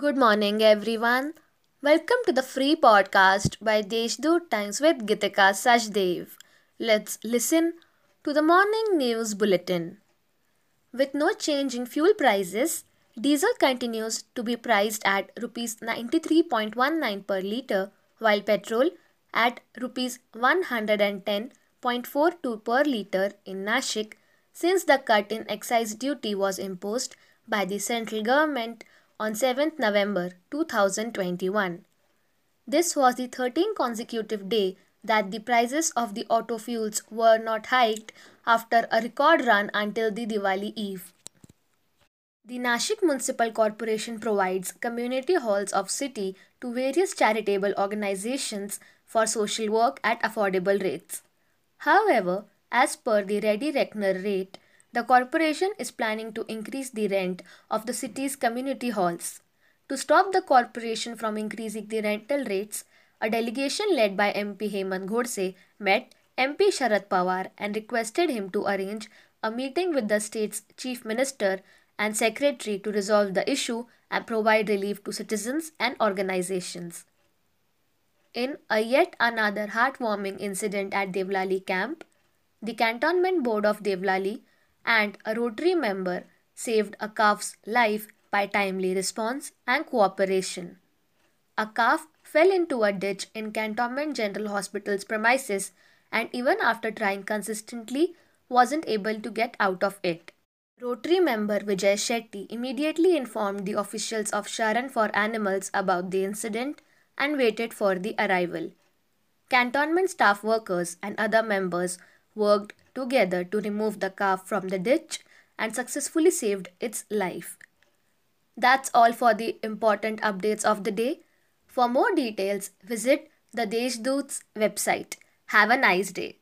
Good morning, everyone. Welcome to the free podcast by Deshdoot Times with Gitika Sachdev. Let's listen to the morning news bulletin. With no change in fuel prices, diesel continues to be priced at rupees 93.19 per litre, while petrol at rupees 110.42 per litre in Nashik since the cut in excise duty was imposed by the central government on 7th November 2021. This was the 13th consecutive day that the prices of the auto fuels were not hiked after a record run until the Diwali Eve. The Nashik Municipal Corporation provides community halls of city to various charitable organizations for social work at affordable rates. However, as per the ready reckoner rate, the corporation is planning to increase the rent of the city's community halls. To stop the corporation from increasing the rental rates, a delegation led by MP Hemant Godse met MP Sharad Pawar and requested him to arrange a meeting with the state's chief minister and secretary to resolve the issue and provide relief to citizens and organizations. In a yet another heartwarming incident at Devlali camp, the Cantonment Board of Devlali and a Rotary member saved a calf's life by timely response and cooperation. A calf fell into a ditch in Cantonment General Hospital's premises and even after trying consistently wasn't able to get out of it. Rotary member Vijay Shetty immediately informed the officials of Sharan for Animals about the incident and waited for the arrival. Cantonment staff workers and other members worked together to remove the calf from the ditch and successfully saved its life. That's all for the important updates of the day. For more details, visit the Deshdoot's website. Have a nice day.